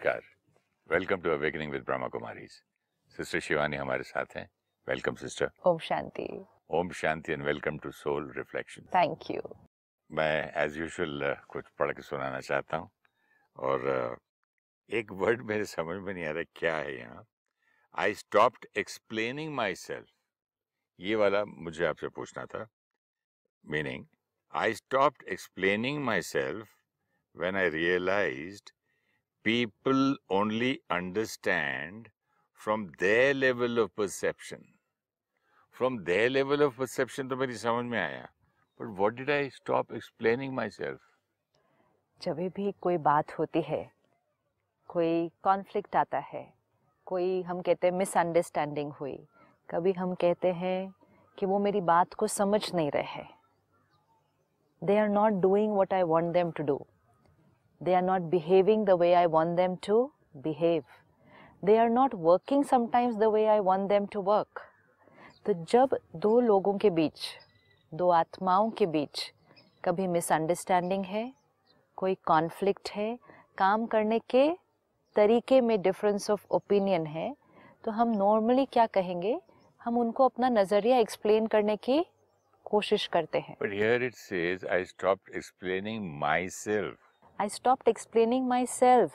नमस्कार। Welcome to awakening with Brahma Kumaris sister Shivani हमारे साथ हैं। Welcome sister Om Shanti. Om Shanti and welcome to soul reflection thank you मैं as usual कुछ पढ़ के सुनाना चाहता हूँ। और uh, एक वर्ड मेरे समझ में नहीं आ रहा क्या है यहाँ। I stopped explaining myself ये वाला मुझे आपसे पूछना था। Meaning I stopped explaining myself when I realized people only understand from their level of perception. From their level of perception तो मेरी समझ में आया but what did I stop explaining myself? जब भी कोई बात होती है कोई कॉन्फ्लिक्ट आता है कोई हम कहते हैं मिसअंडरस्टैंडिंग हुई कभी हम कहते हैं कि वो मेरी बात को समझ नहीं रहे हैं they are not doing what I want them to do they are not behaving the way I want them to behave they are not working sometimes the way I want them to work तो जब दो लोगों के बीच दो आत्माओं के बीच कभी misunderstanding है कोई कॉन्फ्लिक्ट है काम करने के तरीके में डिफरेंस ऑफ़ ओपिनियन है तो हम नॉर्मली क्या कहेंगे? हम उनको अपना नज़रिया एक्सप्लेन करने की कोशिश करते हैं। But here it says, I stopped explaining myself. I stopped explaining myself.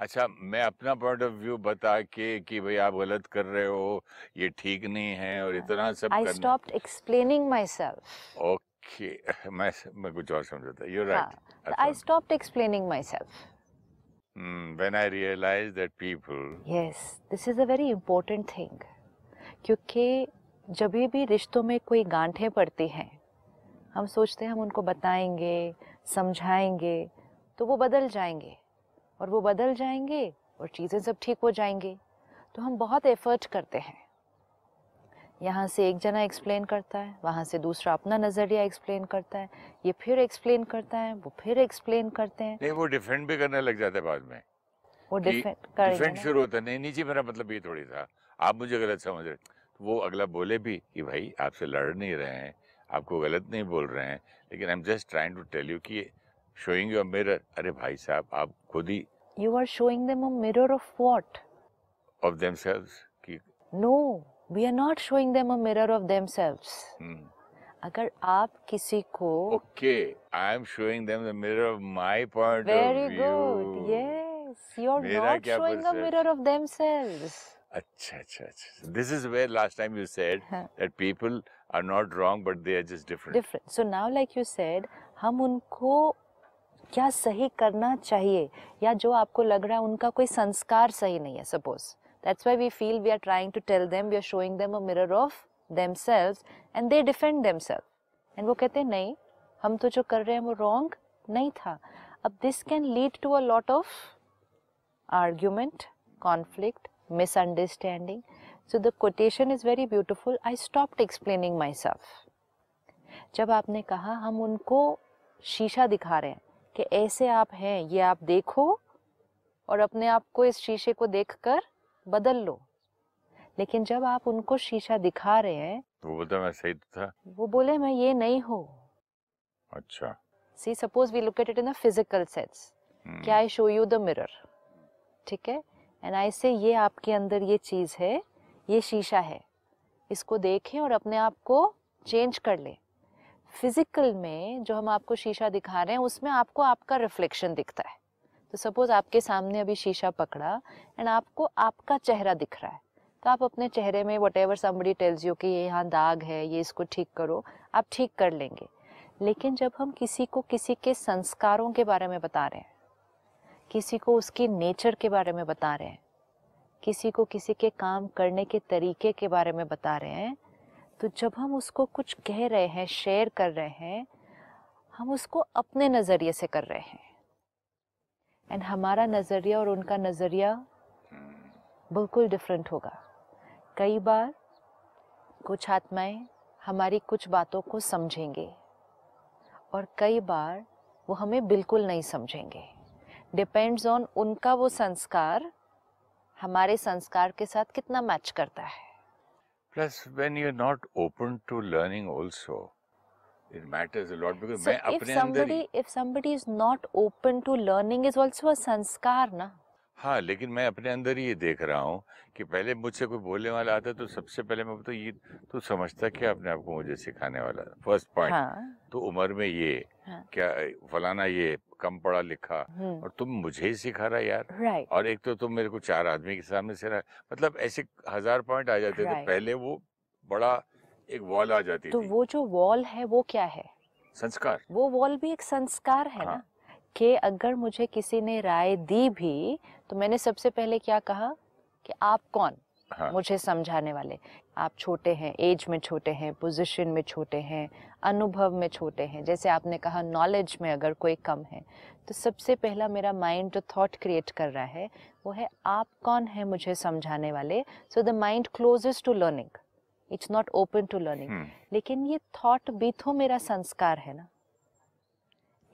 अच्छा मैं अपना पॉइंट ऑफ़ व्यू बता के कि भाई आप गलत कर रहे हो ये ठीक नहीं है और इतना सब I stopped explaining myself. Okay मैं मैं कुछ और समझा था you right I stopped explaining myself. Hmm, when I realized that people Yes, this is a very important thing. क्योंकि जब भी रिश्तों में कोई गांठें पड़ती हैं हम सोचते हैं हम उनको बताएँगे समझाएँगे तो वो बदल जाएँगे। और वो बदल जाएँगे और चीज़ें सब ठीक हो जाएँगी। तो हम बहुत एफर्ट करते हैं। यहाँ से एक जना एक्सप्लेन करता है वहाँ से दूसरा अपना नज़रिया एक्सप्लेन करता है ये फिर एक्सप्लेन करता है वो फिर एक्सप्लेन करते हैं। नहीं वो डिफेंड भी करने लग जाता है बाद में। वो डिफेंड डिफेंड शुरू होता है। नहीं नीचे मेरा मतलब ये थोड़ी था। आप मुझे गलत समझ रहे तो वो अगला बोले भी कि भाई आपसे लड़ नहीं रहे हैं आपको गलत नहीं बोल रहे हैं लेकिन I am just trying to tell you कि showing you a mirror अरे भाई साहब आप खुद ही you are showing them a mirror of what of themselves कि no we are not showing them a mirror of themselves hmm. अगर आप किसी को okay I am showing them the mirror of my point very of view good yes you are मेरा not क्या showing a perception? mirror of themselves अच्छा अच्छा अच्छा this is where last time you said हाँ. that people are not wrong but they are just different different so now like you said हम उनको क्या सही करना चाहिए? या जो आपको लग रहा है उनका कोई संस्कार सही नहीं है suppose that's why we feel we are trying to tell them we are showing them a mirror of themselves and they defend themself and वो कहते हैं, नहीं, हम तो जो कर रहे हैं वो रॉन्ग नहीं था. अब this can lead to a lot of argument conflict misunderstanding so the quotation is very beautiful I stopped explaining myself जब आपने कहा, हम उनको शीशा दिखा रहे हैं कि ऐसे आप हैं ये आप देखो और अपने आप को इस शीशे को देखकर बदल लो। लेकिन जब आप उनको शीशा दिखा रहे हैं तो वो बोलता मैं सही तो था? वो बोले मैं ये नहीं हूँ। अच्छा। See suppose we look at it in a physical sense क्या I show you the mirror ठीक है? एंड आई से ये आपके अंदर ये चीज़ है ये शीशा है। इसको देखें और अपने आप को चेंज कर लें। फ़िज़िकल में जो हम आपको शीशा दिखा रहे हैं, उसमें आपको आपका रिफ्लेक्शन दिखता है। तो सपोज़ आपके सामने अभी शीशा पकड़ा एंड आपको आपका चेहरा दिख रहा है। तो आप अपने चेहरे में whatever somebody tells you कि ये यहाँ दाग है, ये इसको ठीक करो, आप ठीक कर लेंगे। लेकिन जब हम किसी को किसी के संस्कारों के बारे में बता रहे हैं, किसी को उसकी नेचर के बारे में बता रहे हैं, किसी को किसी के काम करने के तरीके के बारे में बता रहे हैं तो जब हम उसको कुछ कह रहे हैं शेयर कर रहे हैं, हम उसको अपने नज़रिए से कर रहे हैं। एंड हमारा नज़रिया और उनका नज़रिया बिल्कुल डिफरेंट होगा। कई बार कुछ आत्माएँ हमारी कुछ बातों को समझेंगे और कई बार वो हमें बिल्कुल नहीं समझेंगे। डिपेंड्स ऑन उनका वो संस्कार, हमारे संस्कार के साथ कितना मैच करता है। Plus, when you're not open to learning also, it matters a lot because so if somebody, if somebody is not open to learning is also a sanskar, na? हाँ लेकिन मैं अपने अंदर ही ये देख रहा हूँ कि पहले मुझसे कोई बोलने वाला आता तो सबसे पहले मैं बोलता ये तू समझता क्या अपने आप को मुझे सिखाने वाला फ़र्स्ट पॉइंट हाँ। तो उम्र में ये हाँ। क्या फलाना ये कम पढ़ा लिखा हम्म। और तुम मुझे ही सिखा रहा यार। और एक तो तुम मेरे को चार आदमी के सामने से रहा मतलब ऐसे हज़ार पॉइंट आ जाते थे Right. पहले वो बड़ा एक वॉल आ जाती तो थी। वो जो वॉल है वो क्या है? संस्कार। वो वॉल भी एक संस्कार है ना? हाँ। कि अगर मुझे किसी ने राय दी भी तो मैंने सबसे पहले क्या कहा? कि आप कौन? हाँ। मुझे समझाने वाले। आप छोटे हैं एज में छोटे हैं पोजीशन में छोटे हैं अनुभव में छोटे हैं। जैसे आपने कहा नॉलेज में अगर कोई कम है तो सबसे पहला मेरा माइंड जो थॉट क्रिएट कर रहा है वो है आप कौन है मुझे समझाने वाले? So the mind closest to learning it's not open to learning लेकिन ये थॉट भी तो मेरा संस्कार है ना।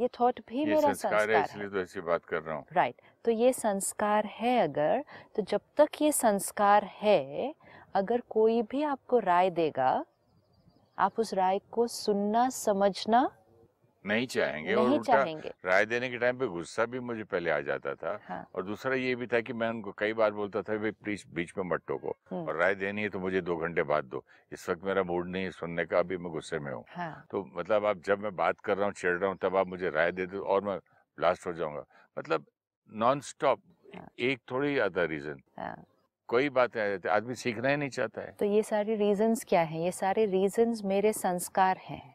ये थॉट भी ये मेरा संस्कार संस्कार है इसलिए तो ऐसी बात कर रहा हूँ राइट right. तो ये संस्कार है अगर तो जब तक ये संस्कार है अगर कोई भी आपको राय देगा आप उस राय को सुनना समझना नहीं चाहेंगे और नहीं उल्टा चाहेंगे। राय देने के टाइम पे गुस्सा भी मुझे पहले आ जाता था हाँ। और दूसरा ये भी था कि मैं उनको कई बार बोलता था भाई प्लीज़ बीच में टोको हम्म, और राय देनी है तो मुझे दो घंटे बाद दो। इस वक्त मेरा मूड नहीं है सुनने का अभी मैं गुस्से में हूँ। हाँ। तो मतलब आप जब मैं बात कर रहा हूँ चिढ़ रहा हूँ तब आप मुझे राय दे दो और मैं ब्लास्ट हो जाऊँगा। मतलब नॉन स्टॉप हाँ। एक थोड़ी आता रीजन। हाँ। कोई बात आ जाती आदमी सीखना ही नहीं चाहता है। तो ये सारे रीजंस क्या हैं? ये सारे रीजंस मेरे संस्कार हैं।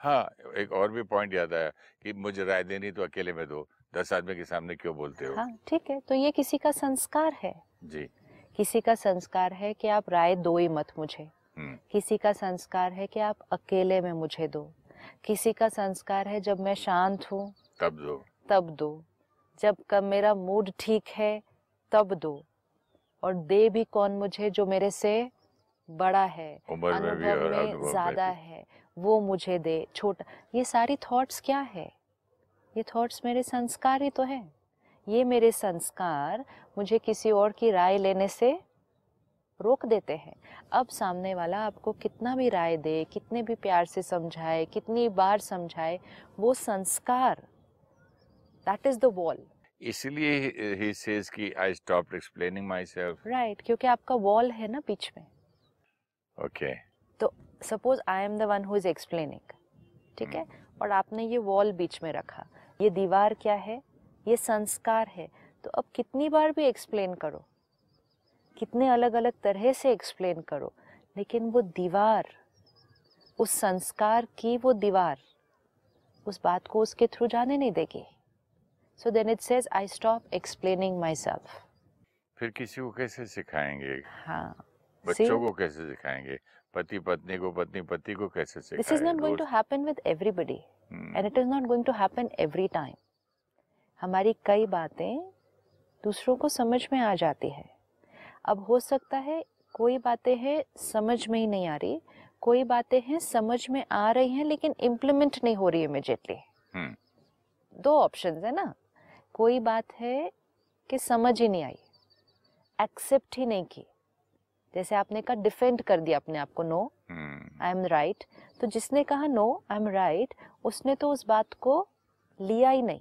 हाँ एक और भी पॉइंट याद आया कि मुझे राय देनी तो अकेले में दो दस आदमी के सामने क्यों बोलते हो? हाँ ठीक है तो ये किसी का संस्कार है। जी। किसी का संस्कार है कि आप राय दो ही मत मुझे। हम्म। किसी का संस्कार है कि आप अकेले में मुझे दो। किसी का संस्कार है जब मैं शांत हूँ तब दो। तब दो। जब कब मेरा मूड ठीक है तब दो। और दे भी कौन मुझे जो मेरे से बड़ा है उम्र में भी और ज़्यादा है। वो मुझे दे। छोटा ये सारी थॉट्स क्या है? ये थॉट्स मेरे संस्कार ही तो है। ये मेरे संस्कार मुझे किसी और की राय लेने से रोक देते हैं। अब सामने वाला आपको कितना भी राय दे कितने भी प्यार से समझाए कितनी बार समझाए वो संस्कार दैट इज़ द वॉल इसलिए ही सेज कि I stopped explaining myself right क्योंकि आपका वॉल है ना बीच में। Okay suppose I am the one who is explaining ठीक है? और आपने ये वॉल बीच में रखा ये दीवार क्या है? ये संस्कार है। तो अब कितनी बार भी एक्सप्लेन करो। कितने अलग अलग तरह से एक्सप्लेन करो। लेकिन वो दीवार उस संस्कार की वो दीवार उस बात को उसके थ्रू जाने नहीं देगी। So then it says I stop explaining myself फिर किसी को कैसे सिखाएँगे? हाँ। बच्चों को कैसे सिखाएँगे? पति पत्नी को पत्नी पति को कैसे this is not going to happen with everybody and it is not going to happen every time हमारी कई बातें दूसरों को समझ में आ जाती है। अब हो सकता है कोई बातें हैं समझ में ही नहीं आ रही कोई बातें हैं समझ में आ रही हैं लेकिन इम्प्लीमेंट नहीं हो रही इमिजिएटली हम्म, दो ऑप्शन है ना। कोई बात है कि समझ ही नहीं आई एक्सेप्ट ही नहीं की। जैसे आपने कहा डिफेंड कर दिया अपने आप को नो आई एम राइट तो जिसने कहा नो आई एम राइट उसने तो उस बात को लिया ही नहीं।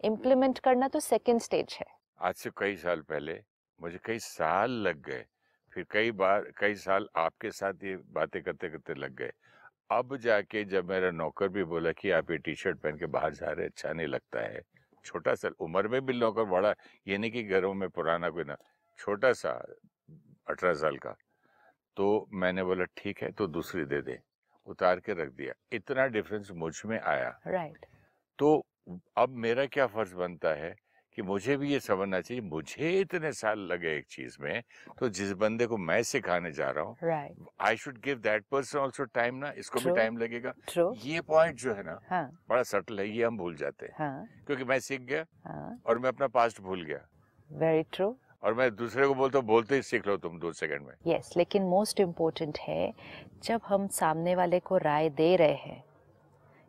इम्प्लीमेंट करना तो सेकेंड स्टेज है। आज से कई साल पहले मुझे कई साल लग गए। फिर कई बार कई साल आपके साथ ये बातें करते करते लग गए। अब जाके जब मेरा नौकर भी बोला कि आप ये टी शर्ट पहन के बाहर जा रहे अच्छा नहीं लगता है। छोटा सा उम्र में भी नौकर बड़ा ये नहीं कि घरों में पुराना कोई ना छोटा सा अठारह साल का। तो मैंने बोला ठीक है तो दूसरी दे दे। उतार के रख दिया। इतना डिफरेंस मुझमें आया। राइट तो अब मेरा क्या फ़र्ज़ बनता है कि मुझे भी ये समझना चाहिए मुझे इतने साल लगे एक चीज़ में तो जिस बंदे को मैं सिखाने जा रहा हूँ I should give that person also time ना इसको True. भी टाइम लगेगा। ट्रू ये पॉइंट जो है ना हाँ। बड़ा सटल है ये हम भूल जाते हैं। हाँ। क्योंकि मैं सीख गया हाँ। और मैं अपना पास्ट भूल गया। वेरी ट्रू और मैं दूसरे को बोलता हूँ बोलते ही सीख लो तुम दो सेकंड में। यस yes, लेकिन मोस्ट इम्पोर्टेंट है जब हम सामने वाले को राय दे रहे हैं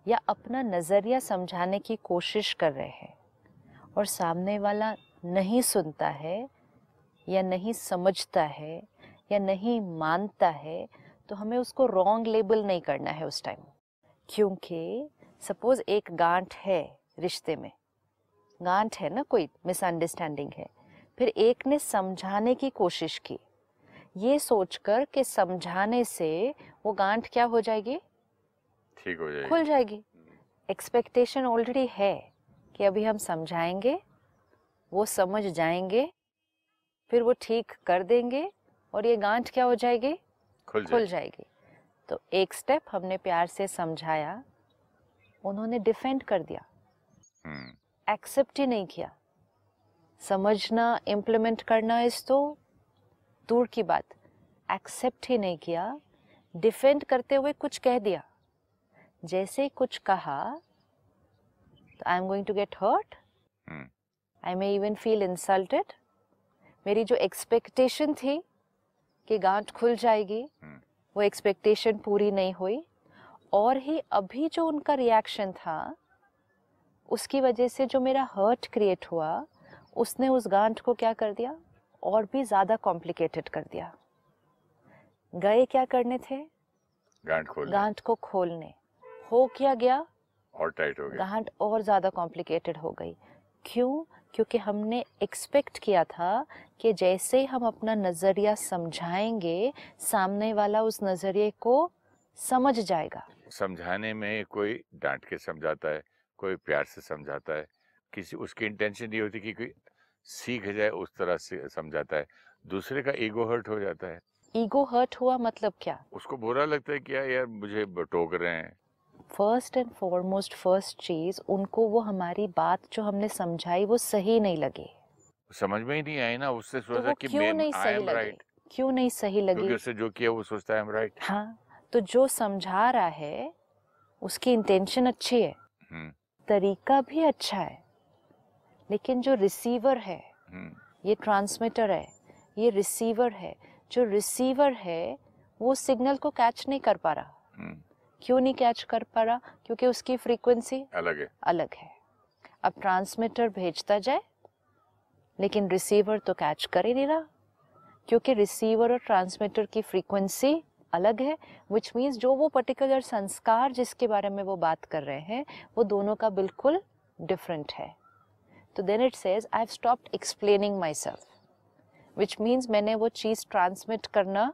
या अपना नज़रिया समझाने की कोशिश कर रहे हैं और सामने वाला नहीं सुनता है या नहीं समझता है या नहीं मानता है तो हमें उसको रॉन्ग लेबल नहीं करना है उस टाइम क्योंकि सपोज़ एक गांठ है रिश्ते में। गांठ है ना कोई मिसअंडरस्टैंडिंग है। फिर एक ने समझाने की कोशिश की। ये सोचकर कि समझाने से वो गांठ क्या हो जाएगी? ठीक हो जाएगी। खुल जाएगी। एक्सपेक्टेशन ऑलरेडी है कि अभी हम समझाएँगे वो समझ जाएँगे फिर वो ठीक कर देंगे और ये गांठ क्या हो जाएगी? खुल खुल जाएगी। तो एक स्टेप हमने प्यार से समझाया उन्होंने डिफेंड कर दिया। हम्म। एक्सेप्ट ही नहीं किया। समझना इम्प्लीमेंट करना इस तो दूर की बात। एक्सेप्ट ही नहीं किया। डिफेंड करते हुए कुछ कह दिया। जैसे कुछ कहा तो I am going to get hurt I may even feel insulted मेरी जो एक्सपेक्टेशन थी कि गांठ खुल जाएगी हम्म। वो एक्सपेक्टेशन पूरी नहीं हुई। और ही अभी जो उनका रिएक्शन था उसकी वजह से जो मेरा हर्ट क्रिएट हुआ उसने उस गांठ को क्या कर दिया? और भी ज़्यादा कॉम्प्लिकेटेड कर दिया। गए क्या करने थे? गांठ खोल गांठ को खोलने। हो क्या गया? और टाइट हो गया। गांठ और ज़्यादा कॉम्प्लिकेटेड हो गई। क्यों? क्योंकि हमने एक्सपेक्ट किया था कि जैसे ही हम अपना नज़रिया समझाएँगे सामने वाला उस नज़रिए को समझ जाएगा। समझाने में कोई डांट के समझाता है कोई प्यार से समझाता है किसी उसकी इंटेंशन ये होती कि कोई सीख जाए उस तरह से समझाता है। दूसरे का ईगो हर्ट हो जाता है। ईगो हर्ट हुआ मतलब क्या? उसको बुरा लगता है कि यार मुझे टोक रहे हैं। फ़र्स्ट एंड फॉरमोस्ट फ़र्स्ट चीज़ उनको वो हमारी बात जो हमने समझाई वो सही नहीं लगी। समझ में ही नहीं आई ना उससे तो सोचा वो कि क्यों मैं नहीं सही लगी? राइट क्यों नहीं सही क्योंकि लगी उससे जो किया वो सोचता है राइट हाँ तो जो समझा रहा है उसकी इंटेंशन अच्छी है। हम्म। तरीका भी अच्छा है। लेकिन जो रिसीवर है हम्म। ये ट्रांसमीटर है ये रिसीवर है जो रिसीवर है वो सिग्नल को कैच नहीं कर पा रहा। हम्म, क्यों नहीं कैच कर पा रहा? क्योंकि उसकी फ्रीक्वेंसी अलग है। अलग है। अब ट्रांसमीटर भेजता जाए लेकिन रिसीवर तो कैच कर ही नहीं रहा। क्योंकि रिसीवर और ट्रांसमीटर की फ्रीक्वेंसी अलग है विच मीन्स जो वो पर्टिकुलर संस्कार जिसके बारे में वो बात कर रहे हैं वो दोनों का बिल्कुल डिफरेंट है। तो then it says I have stopped explaining myself which means मैंने वो चीज़ ट्रांसमिट करना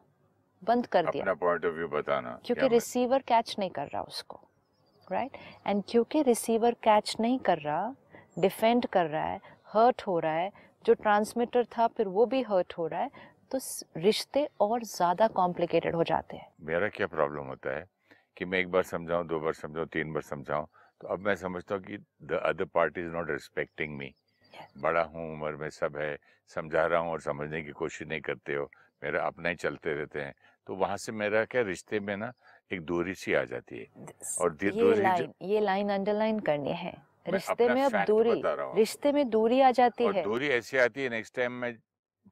बंद कर दिया। अपना पॉइंट ऑफ़ व्यू बताना क्योंकि रिसीवर कैच नहीं कर रहा उसको राइट एंड क्योंकि रिसीवर कैच नहीं कर रहा डिफेंड कर रहा है हर्ट हो रहा है जो ट्रांसमीटर था फिर वो भी हर्ट हो रहा है तो रिश्ते और ज़्यादा कॉम्प्लिकेटेड हो जाते हैं। मेरा क्या प्रॉब्लम होता है कि मैं एक बार समझाऊं दो बार समझाऊं तीन बार समझाऊं तो अब मैं समझता हूँ कि the other party is not respecting me बड़ा हूँ उम्र में सब है समझा रहा हूँ और समझने की कोशिश नहीं करते हो। मेरा अपना ही चलते रहते हैं। तो वहाँ से मेरा क्या रिश्ते में ना एक दूरी सी आ जाती है। और ये लाइन ये लाइन अंडरलाइन करनी है। रिश्ते में अब दूरी। रिश्ते में दूरी आ जाती और है। दूरी ऐसी आती है नेक्स्ट टाइम मैं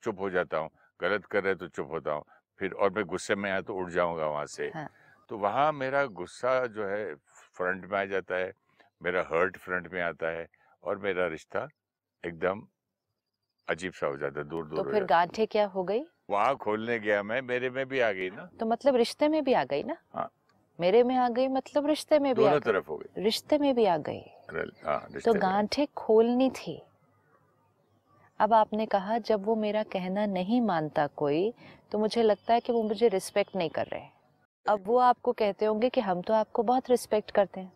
चुप हो जाता हूँ गलत कर रहे तो चुप होता हूँ फिर और मैं गुस्से में आया तो उठ जाऊँगा वहाँ से। हाँ। तो वहाँ मेरा गुस्सा जो है फ्रंट में आ जाता है मेरा हर्ट फ्रंट में आता है और मेरा रिश्ता एकदम अजीब सा हो जाता है दूर तो दूर हो फिर गांठे क्या हो गई? वहाँ खोलने गया मैं मेरे में भी आ गई ना। तो मतलब रिश्ते में भी आ गई ना? हाँ। मेरे में आ गई मतलब रिश्ते में भी दोनों तरफ़ हो गई। रिश्ते में भी आ गई। हाँ तो गांठे खोलनी थी। अब आपने कहा जब वो मेरा कहना नहीं मानता कोई तो मुझे लगता है कि वो मुझे रिस्पेक्ट नहीं कर रहे अब वो आपको कहते होंगे कि हम तो आपको बहुत रिस्पेक्ट करते हैं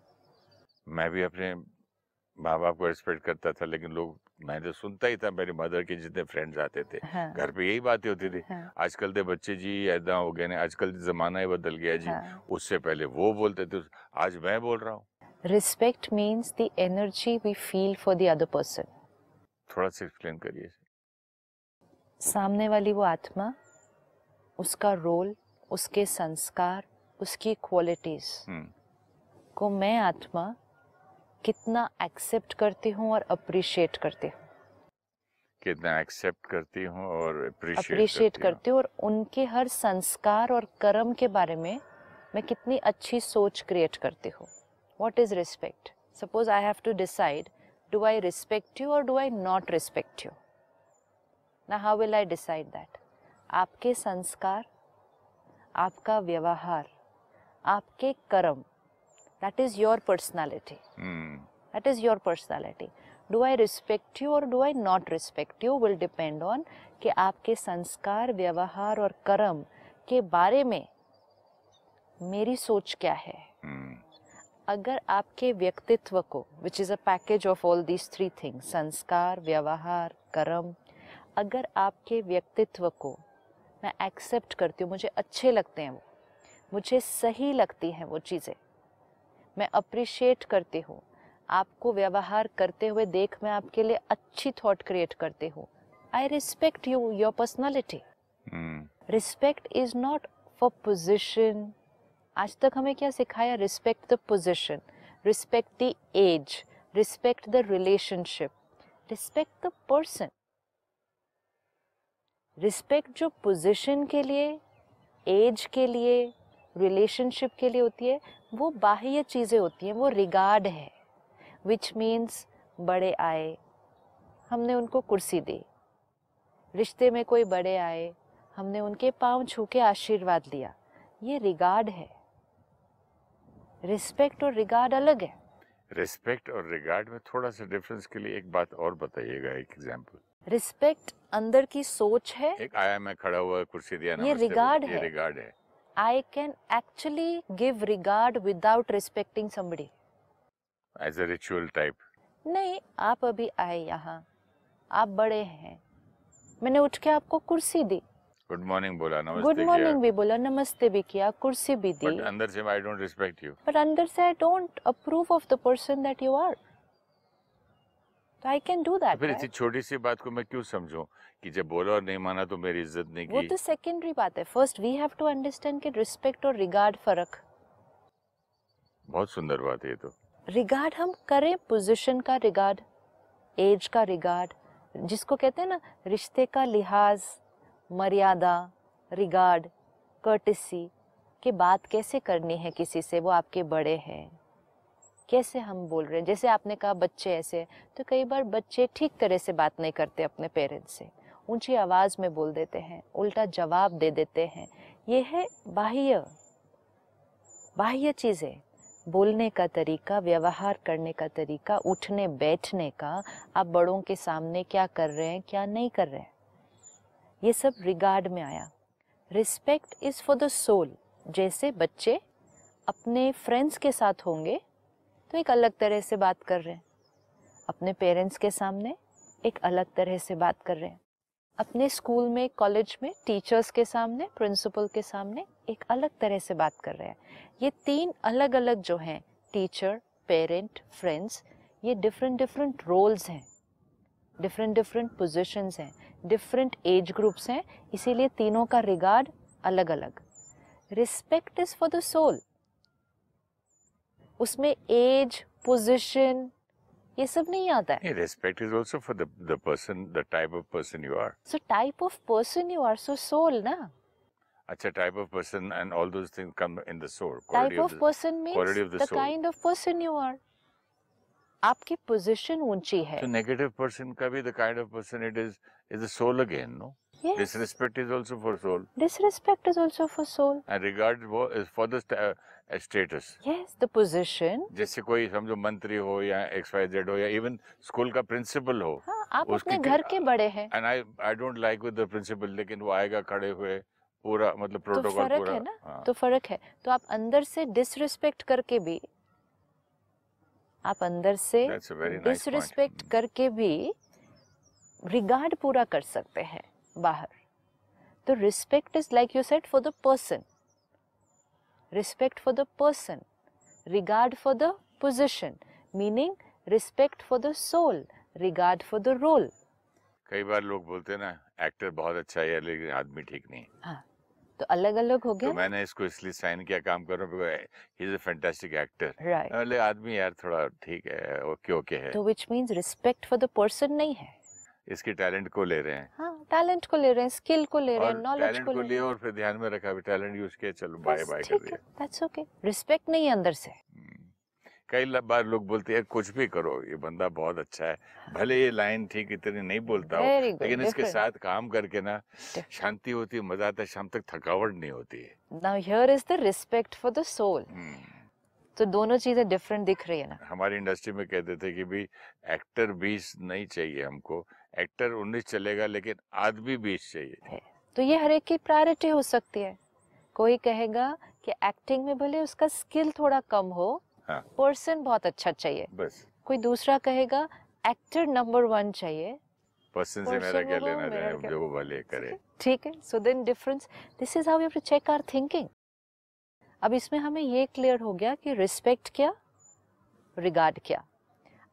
मैं भी अपने माँ बाप को रिस्पेक्ट करता था लेकिन लोग मैं तो सुनता ही था मेरी मदर के जितने फ्रेंड्स आते थे हाँ। घर पे यही बातें होती थी हाँ। आजकल के बच्चे जी ऐदा हो गए आजकल तो जमाना ही बदल गया जी हाँ। उससे पहले वो बोलते थे आज मैं बोल रहा हूँ respect means the energy we feel for the other person थोड़ा सा एक्सप्लेन करिए सामने वाली वो आत्मा उसका रोल उसके संस्कार उसकी क्वालिटीज हम्म। को मैं आत्मा कितना एक्सेप्ट करती हूँ और अप्रिशिएट करती हूँ। कितना एक्सेप्ट करती हूँ और अप्रिशिएट अप्रिशिएट करती हूँ और उनके हर संस्कार और कर्म के बारे में मैं कितनी अच्छी सोच क्रिएट करती हूँ। What is respect suppose I have to decide do I respect you और do I not respect you ना how will I decide that आपके संस्कार आपका व्यवहार आपके कर्म that is your personality hmm is your your personality. Do I respect you और do I not respect you will depend on कि आपके संस्कार व्यवहार और कर्म के बारे में मेरी सोच क्या है। हम्म, अगर आपके व्यक्तित्व को which is a package of all these three things संस्कार व्यवहार कर्म अगर आपके व्यक्तित्व को मैं एक्सेप्ट करती हूँ मुझे अच्छे लगते हैं वो। मुझे सही लगती हैं वो चीज़ें। मैं अप्रिशिएट करती हूँ। आपको व्यवहार करते हुए देख मैं आपके लिए अच्छी थॉट क्रिएट करती हूँ। I respect you your personality respect is not for position आज तक हमें क्या सिखाया? Respect the position respect the age respect the relationship respect the person respect जो पोजीशन के लिए, एज के लिए, रिलेशनशिप के लिए होती है, वो बाह्य चीज़ें होती हैं, वो रिगार्ड है। विच मीन्स बड़े आए, हमने उनको कुर्सी दी। रिश्ते में कोई बड़े आए, हमने उनके पाँव छू के आशीर्वाद लिया। ये रिगार्ड है। रिस्पेक्ट और रिगार्ड अलग है। रिस्पेक्ट और रिगार्ड में थोड़ा सा डिफरेंस के लिए एक बात और बताइएगा, एक एग्जांपल रिस्पेक्ट अंदर की सोच है। एक आया मैं खड़ा हुआ कुर्सी दिया ये ये है। रिगार्ड है। I can actually give regard without respecting somebody as a ritual type नहीं आप अभी आए यहाँ। आप बड़े हैं। मैंने उठ के आपको कुर्सी दी। गुड मॉर्निंग बोला नमस्ते गुड मॉर्निंग भी बोला नमस्ते भी किया कुर्सी भी दी। बट अंदर से I don't respect you but under say I don't approve of the person that you are. So I can do that. फिर? इतनी छोटी सी बात को मैं क्यों समझूं कि जब बोला और नहीं माना तो मेरी इज़्ज़त नहीं की वो तो सेकेंडरी बात है first we have to understand कि रिस्पेक्ट और रिगार्ड फ़र्क बहुत सुंदर बात है तो रिगार्ड हम करें पोजीशन का रिगार्ड एज का रिगार्ड जिसको कहते हैं ना रिश्ते का लिहाज मर्यादा रिगार्ड कर्टिसी कि बात कैसे करनी है किसी से वो आपके बड़े हैं कैसे हम बोल रहे हैं? जैसे आपने कहा बच्चे ऐसे तो कई बार बच्चे ठीक तरह से बात नहीं करते अपने पेरेंट्स से। ऊँची आवाज़ में बोल देते हैं, उल्टा जवाब दे देते हैं। ये है बाह्य बाह्य चीज़ें। बोलने का तरीका, व्यवहार करने का तरीका, उठने, बैठने का, आप बड़ों के सामने क्या कर रहे हैं, क्या नहीं कर रहे हैं। ये सब रिगार्ड में आया। Respect is for the soul. जैसे बच्चे अपने फ्रेंड्स के साथ होंगे तो एक अलग तरह से बात कर रहे हैं। अपने पेरेंट्स के सामने एक अलग तरह से बात कर रहे हैं। अपने स्कूल में, कॉलेज में, टीचर्स के सामने, प्रिंसिपल के सामने एक अलग तरह से बात कर रहे हैं। ये तीन अलग अलग जो हैं, टीचर, पेरेंट, फ्रेंड्स, ये डिफरेंट डिफरेंट रोल्स हैं। डिफरेंट डिफरेंट पोजीशंस हैं। डिफरेंट एज ग्रुप्स हैं। इसीलिए तीनों का रिगार्ड अलग अलग respect is for the soul उसमें एज पोजिशन ये सब नहीं आता है। Respect is also for the the person the type of person you are so type of person you are so soul ना अच्छा type of person and all those things come in the soul type of person means the. Kind of person you are आपकी position ऊँची है। तो negative person का भी the kind of person it is is the soul again no yes. Disrespect is also for soul. Disrespect is also for soul. And regard is for the status. Yes the position. जैसे कोई समझो मंत्री हो या x Y Z हो या even school का principal हो हाँ आप अपने घर के बड़े हैं। And I I don't like with the principal लेकिन वो आएगा खड़े हुए पूरा मतलब तो प्रोटोकॉल फ़र्क पूरा है ना? हाँ, तो फ़र्क है। तो आप अंदर से डिसरिस्पेक्ट करके भी आप अंदर से very nice डिसरिस्पेक्ट करके भी रिगार्ड पूरा कर सकते हैं बाहर। तो respect is like you said for the person respect for the person regard for the position meaning respect for the soul regard for the role कई बार लोग बोलते हैं ना एक्टर बहुत अच्छा है लेकिन आदमी ठीक नहीं हाँ। तो अलग अलग हो गया तो गया? मैंने इसको इसलिए साइन किया काम कर रहा हूँ he is a fantastic actor right आदमी यार थोड़ा ठीक है ओके ओके है। तो विच मीन्स रिस्पेक्ट फॉर द पर्सन नहीं है। इसके टैलेंट को ले रहे हैं। हाँ टैलेंट को ले रहे हैं स्किल को ले रहे हैं नॉलेज को को ले रहे और फिर ध्यान में रखा भी टैलेंट यूज़ किया चलो बाय बाय कर दिया। दैट्स ओके रिस्पेक्ट नहीं है अंदर से। हम्म। कई बार लोग बोलते हैं कुछ भी करो ये बंदा बहुत अच्छा है भले ये लाइन ठीक इतनी नहीं बोलता हो लेकिन इसके साथ काम करके ना शांति होती है मज़ा आता है शाम तक थकावट नहीं होती है। Now here is the respect for the soul तो दोनों चीज़ें डिफरेंट दिख रही है ना। हमारी इंडस्ट्री में कहते थे कि भी एक्टर बीस नहीं चाहिए हमको एक्टर उन्नीस चलेगा लेकिन आदमी बीस चाहिए तो ये हर एक की प्रायोरिटी हो सकती है। कोई कहेगा कि एक्टिंग में भले उसका स्किल थोड़ा कम हो हाँ। पर्सन बहुत अच्छा चाहिए। बस। कोई दूसरा कहेगा एक्टर नंबर वन चाहिए। पर्सन से मेरा क्या लेना क्या- जो वो भले करे। ठीक है। So then difference this is how to check our thinking अब इसमें हमें ये क्लियर हो गया कि रिस्पेक्ट क्या रिगार्ड क्या।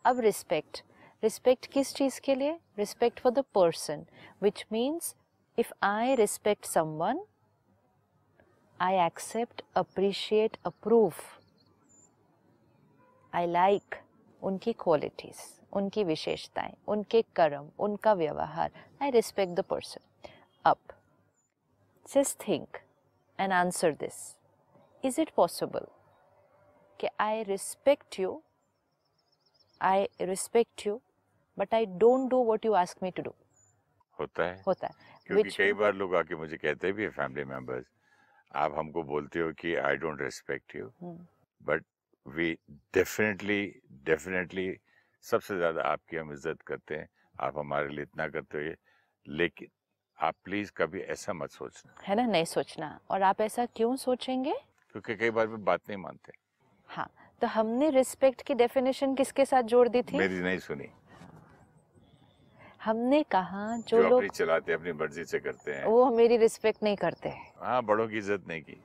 अब रिस्पेक्ट रिस्पेक्ट किस चीज़ के लिए? Respect for the person which means if I respect someone I accept appreciate approve I like उनकी क्वालिटीज उनकी विशेषताएँ उनके कर्म उनका व्यवहार. I respect the person up Just think and answer this is it possible कि I respect you I respect you, but I don't do what you ask me to do? होता है। होता है। क्योंकि कई बार लोग आके मुझे कहते भी है फैमिली मेंबर्स आप हमको बोलते हो कि I don't respect you but we definitely definitely सबसे ज़्यादा आपकी हम इज़्ज़त करते हैं। आप हमारे लिए इतना करते हो लेकिन आप प्लीज़ कभी ऐसा मत सोचना। है ना? नहीं सोचना। और आप ऐसा क्यों सोचेंगे? क्योंकि कई बार वे बात नहीं मानते। हाँ। तो हमने रिस्पेक्ट की डेफिनेशन किसके साथ जोड़ दी थी? मेरी नहीं सुनी। हमने कहा जो, जो लोग चलाते हैं अपनी मर्ज़ी से करते हैं। वो मेरी रिस्पेक्ट नहीं करते। हाँ बड़ों की इज़्ज़त नहीं की।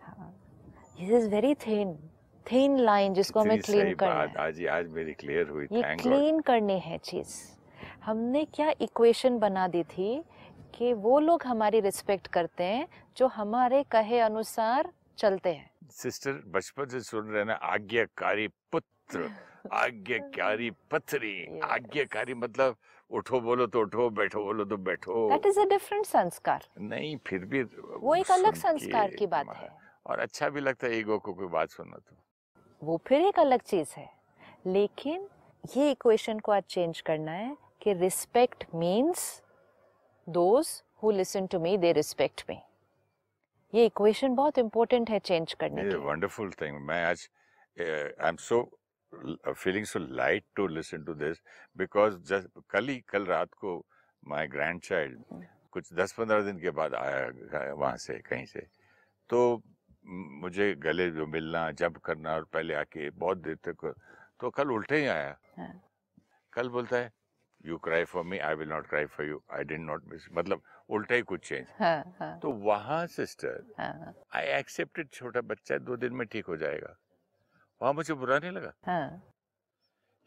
This is very thin thin line जिसको हमें क्लीन करना है। आज आज मेरी क्लियर हुई ये क्लीन करनी है चीज़। हमने क्या इक्वेशन बना दी थी कि वो लोग हमारी रिस्पेक्ट करते हैं जो हमारे कहे अनुसार चलते हैं। सिस्टर बचपन से सुन रहे ना आज्ञाकारी पुत्र आज्ञाकारी पथरी। आज्ञाकारी मतलब उठो बोलो तो उठो बैठो बोलो तो बैठो। दैट इज़ अ डिफरेंट संस्कार। नहीं फिर भी वो एक अलग संस्कार की बात है। और अच्छा भी लगता है ईगो को कोई बात सुनो तो। वो फिर एक अलग चीज़ है। लेकिन ये इक्वेशन को आज चेंज करना है कि respect means those who listen to me they respect me ये इक्वेशन बहुत इंपॉर्टेंट है चेंज करने के वंडरफुल थिंग मैं आज I am so feeling so light to listen to this because just कल ही कल रात को माय ग्रैंड चाइल्ड। कुछ दस पंद्रह दिन के बाद आया वहाँ से कहीं से। तो मुझे गले जो मिलना जब करना और पहले आके बहुत देर तक तो कल उल्टे ही आया। हाँ। कल बोलता है you cry for me I will not cry for you I did not miss मतलब उल्टा ही कुछ चेंज हाँ हाँ। तो वहाँ सिस्टर आई एक्सेप्टेड छोटा बच्चा दो दिन में ठीक हो जाएगा। वहाँ मुझे बुरा नहीं लगा। हाँ।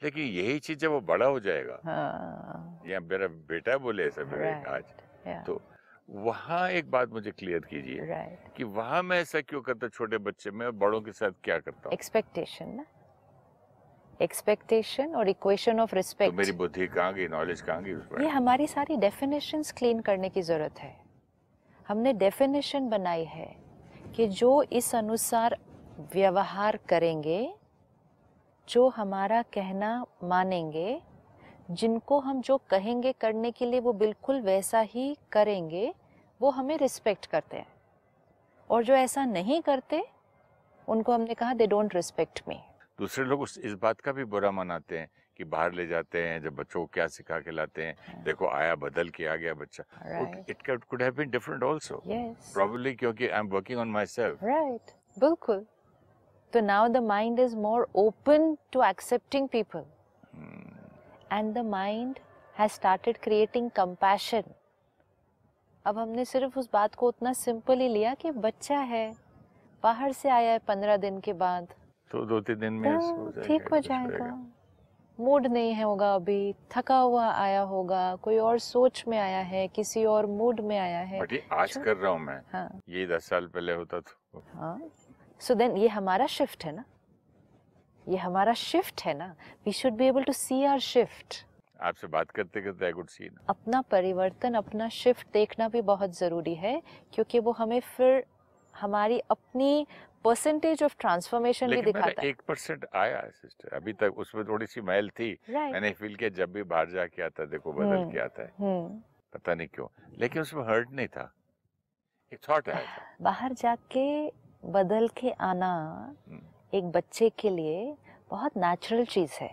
लेकिन यही चीज़ जब वो बड़ा हो जाएगा हाँ। या मेरा बेटा बोले ऐसा मेरा आज तो वहाँ एक बात मुझे क्लियर कीजिए राइट कि वहाँ मैं ऐसा क्यों करता छोटे बच्चे में और बड़ों के साथ क्या करता हूँ? एक्सपेक्टेशन ना। एक्सपेक्टेशन और इक्वेशन ऑफ़ तो रिस्पेक्ट मेरी बुद्धि कहाँ गई नॉलेज कहाँ गई ये हमारी सारी डेफिनेशन क्लीन करने की ज़रूरत है। हमने डेफिनेशन बनाई है कि जो इस अनुसार व्यवहार करेंगे जो हमारा कहना मानेंगे जिनको हम जो कहेंगे करने के लिए वो बिल्कुल वैसा ही करेंगे वो हमें रिस्पेक्ट करते हैं। और जो ऐसा नहीं करते उनको हमने कहा दे डोंट रिस्पेक्ट मी दूसरे लोग उस इस बात का भी बुरा मनाते हैं कि बाहर ले जाते हैं जब बच्चों को क्या सिखा के लाते हैं yeah. देखो आया बदल के आ गया बच्चा। Right it could have been different also yes probably क्योंकि I am working on myself Right, बिल्कुल। तो now the mind is more open to accepting people. And the mind has started creating compassion. अब हमने सिर्फ़ उस बात को उतना सिंपल ही लिया कि बच्चा है बाहर से आया है पंद्रह दिन के बाद। तो दो तीन दिन में तो ठीक हो जाएगा। मूड नहीं है होगा अभी थका हुआ आया होगा कोई और सोच में आया है किसी और मूड में आया है। आज कर रहा हूँ मैं। हाँ। ये दस साल पहले होता था। हाँ। सो देन ये हमारा शिफ्ट है ना? ये हमारा शिफ्ट है ना? We should be able to see our shift आपसे बात करते करते आई कुड सी अपना परिवर्तन अपना शिफ्ट देखना भी बहुत ज़रूरी है क्योंकि वो हमें फिर हमारी अपनी परसेंटेज ऑफ़ ट्रांसफॉर्मेशन भी दिखाता है। एक परसेंट आया है सिस्टर अभी तक उसमें थोड़ी सी मैल थी। राइट मैंने फील किया जब भी बाहर जाके आता देखो बदल हम्म। के आता है। हम्म। पता नहीं क्यों। लेकिन उसमें हर्ट नहीं था। एक थॉट आया था। बाहर जाके बदल के आना हम्म। एक बच्चे के लिए बहुत नेचुरल चीज़ है।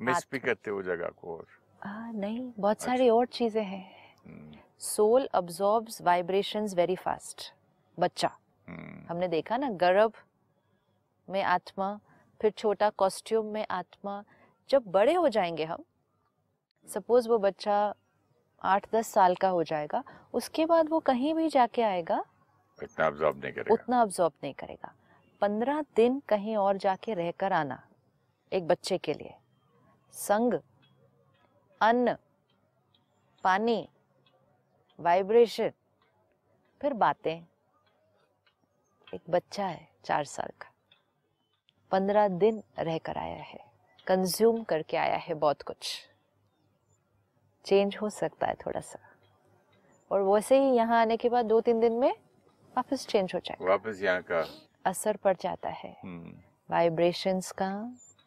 मिस भी करते हो जगह को और। आ, नहीं बहुत अच्छा। सारी और चीज़ें हैं। Soul absorbs vibrations very fast बच्चा। हम्म, हमने देखा ना गर्भ में आत्मा फिर छोटा कॉस्ट्यूम में आत्मा जब बड़े हो जाएँगे हम सपोज़ वो बच्चा आठ दस साल का हो जाएगा उसके बाद वो कहीं भी जाके आएगा इतना अब्जॉर्ब नहीं करेगा। उतना अब्जॉर्ब नहीं करेगा। पंद्रह दिन कहीं और जाके रहकर आना, एक बच्चे के लिए। संग, अन्न, पानी वाइब्रेशन फिर बातें। एक बच्चा है चार साल का। पंद्रह दिन रहकर आया है। कंज्यूम करके आया है बहुत कुछ। चेंज हो सकता है थोड़ा सा। और वैसे ही यहाँ आने के बाद दो तीन दिन में वापस चेंज हो जाएगा। वापस यहाँ का। असर पड़ जाता है। हम्म, वाइब्रेशंस का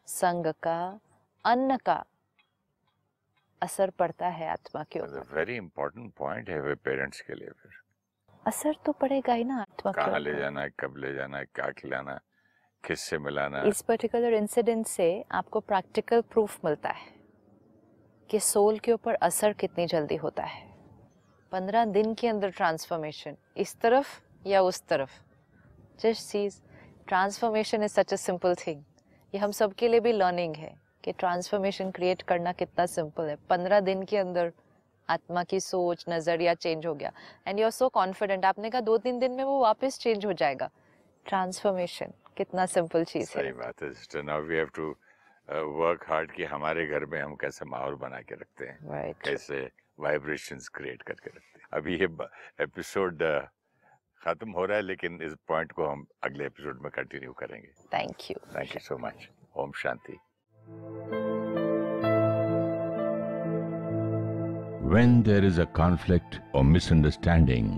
संग का अन्न का असर पड़ता है आत्मा के ऊपर। वेरी इंपॉर्टेंट पॉइंट है वे पेरेंट्स के लिए फिर। असर तो पड़ेगा ही ना आत्मा के कहाँ ले जाना है कब ले जाना है क्या खिलाना है किससे मिलाना। इस पर्टिकुलर इंसिडेंट से आपको प्रैक्टिकल प्रूफ मिलता है कि सोल के ऊपर असर कितनी जल्दी होता है। पंद्रह दिन के अंदर ट्रांसफॉर्मेशन इस तरफ़ या उस तरफ़। Just sees transformation is such a simple thing ये हम सबके लिए भी लर्निंग है कि ट्रांसफॉर्मेशन क्रिएट करना कितना सिंपल है। पंद्रह दिन के अंदर आत्मा की सोच नज़रिया चेंज हो गया। And you are so confident आपने कहा दो तीन दिन में वो वापस चेंज हो जाएगा। ट्रांसफॉर्मेशन कितना सिंपल चीज़ है। सही बात है sister now we have to work hard कि हमारे घर में हम कैसे माहौल बना के रखते हैं। राइट कैसे वाइब्रेशंस क्रिएट करके रखते हैं। अभी ये एपिसोड खत्म हो रहा है लेकिन इस पॉइंट को हम अगले एपिसोड में कंटिन्यू करेंगे thank you thank you so much Om Shanti When there is a conflict or misunderstanding,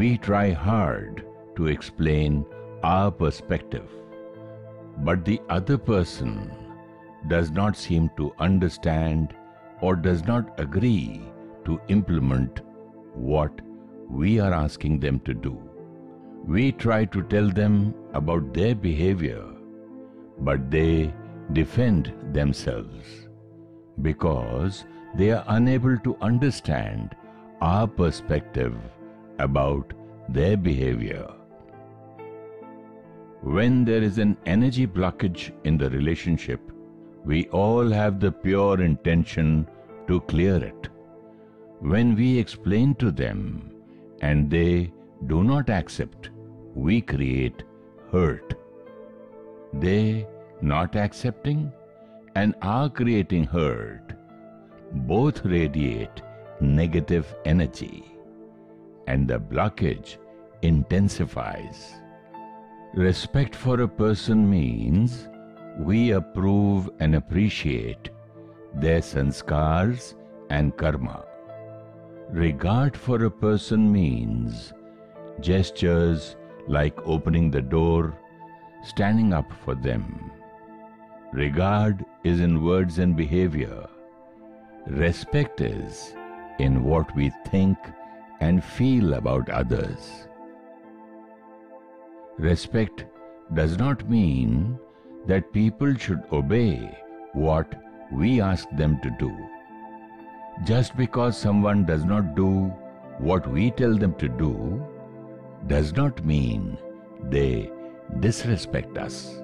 we try hard to explain our perspective. But the other person does not seem to understand or does not agree to implement what we are asking them to do. We try to tell them about their behavior, but they defend themselves because they are unable to understand our perspective about their behavior. When there is an energy blockage in the relationship, we all have the pure intention to clear it. When we explain to them and they do not accept, we create hurt. They not accepting and are creating hurt both radiate negative energy and the blockage intensifies. Respect for a person means we approve and appreciate their sanskars and karma. Regard for a person means gestures like opening the door, standing up for them. Regard is in words and behavior. Respect is in what we think and feel about others. Respect does not mean that people should obey what we ask them to do. Just because someone does not do what we tell them to do does not mean they disrespect us.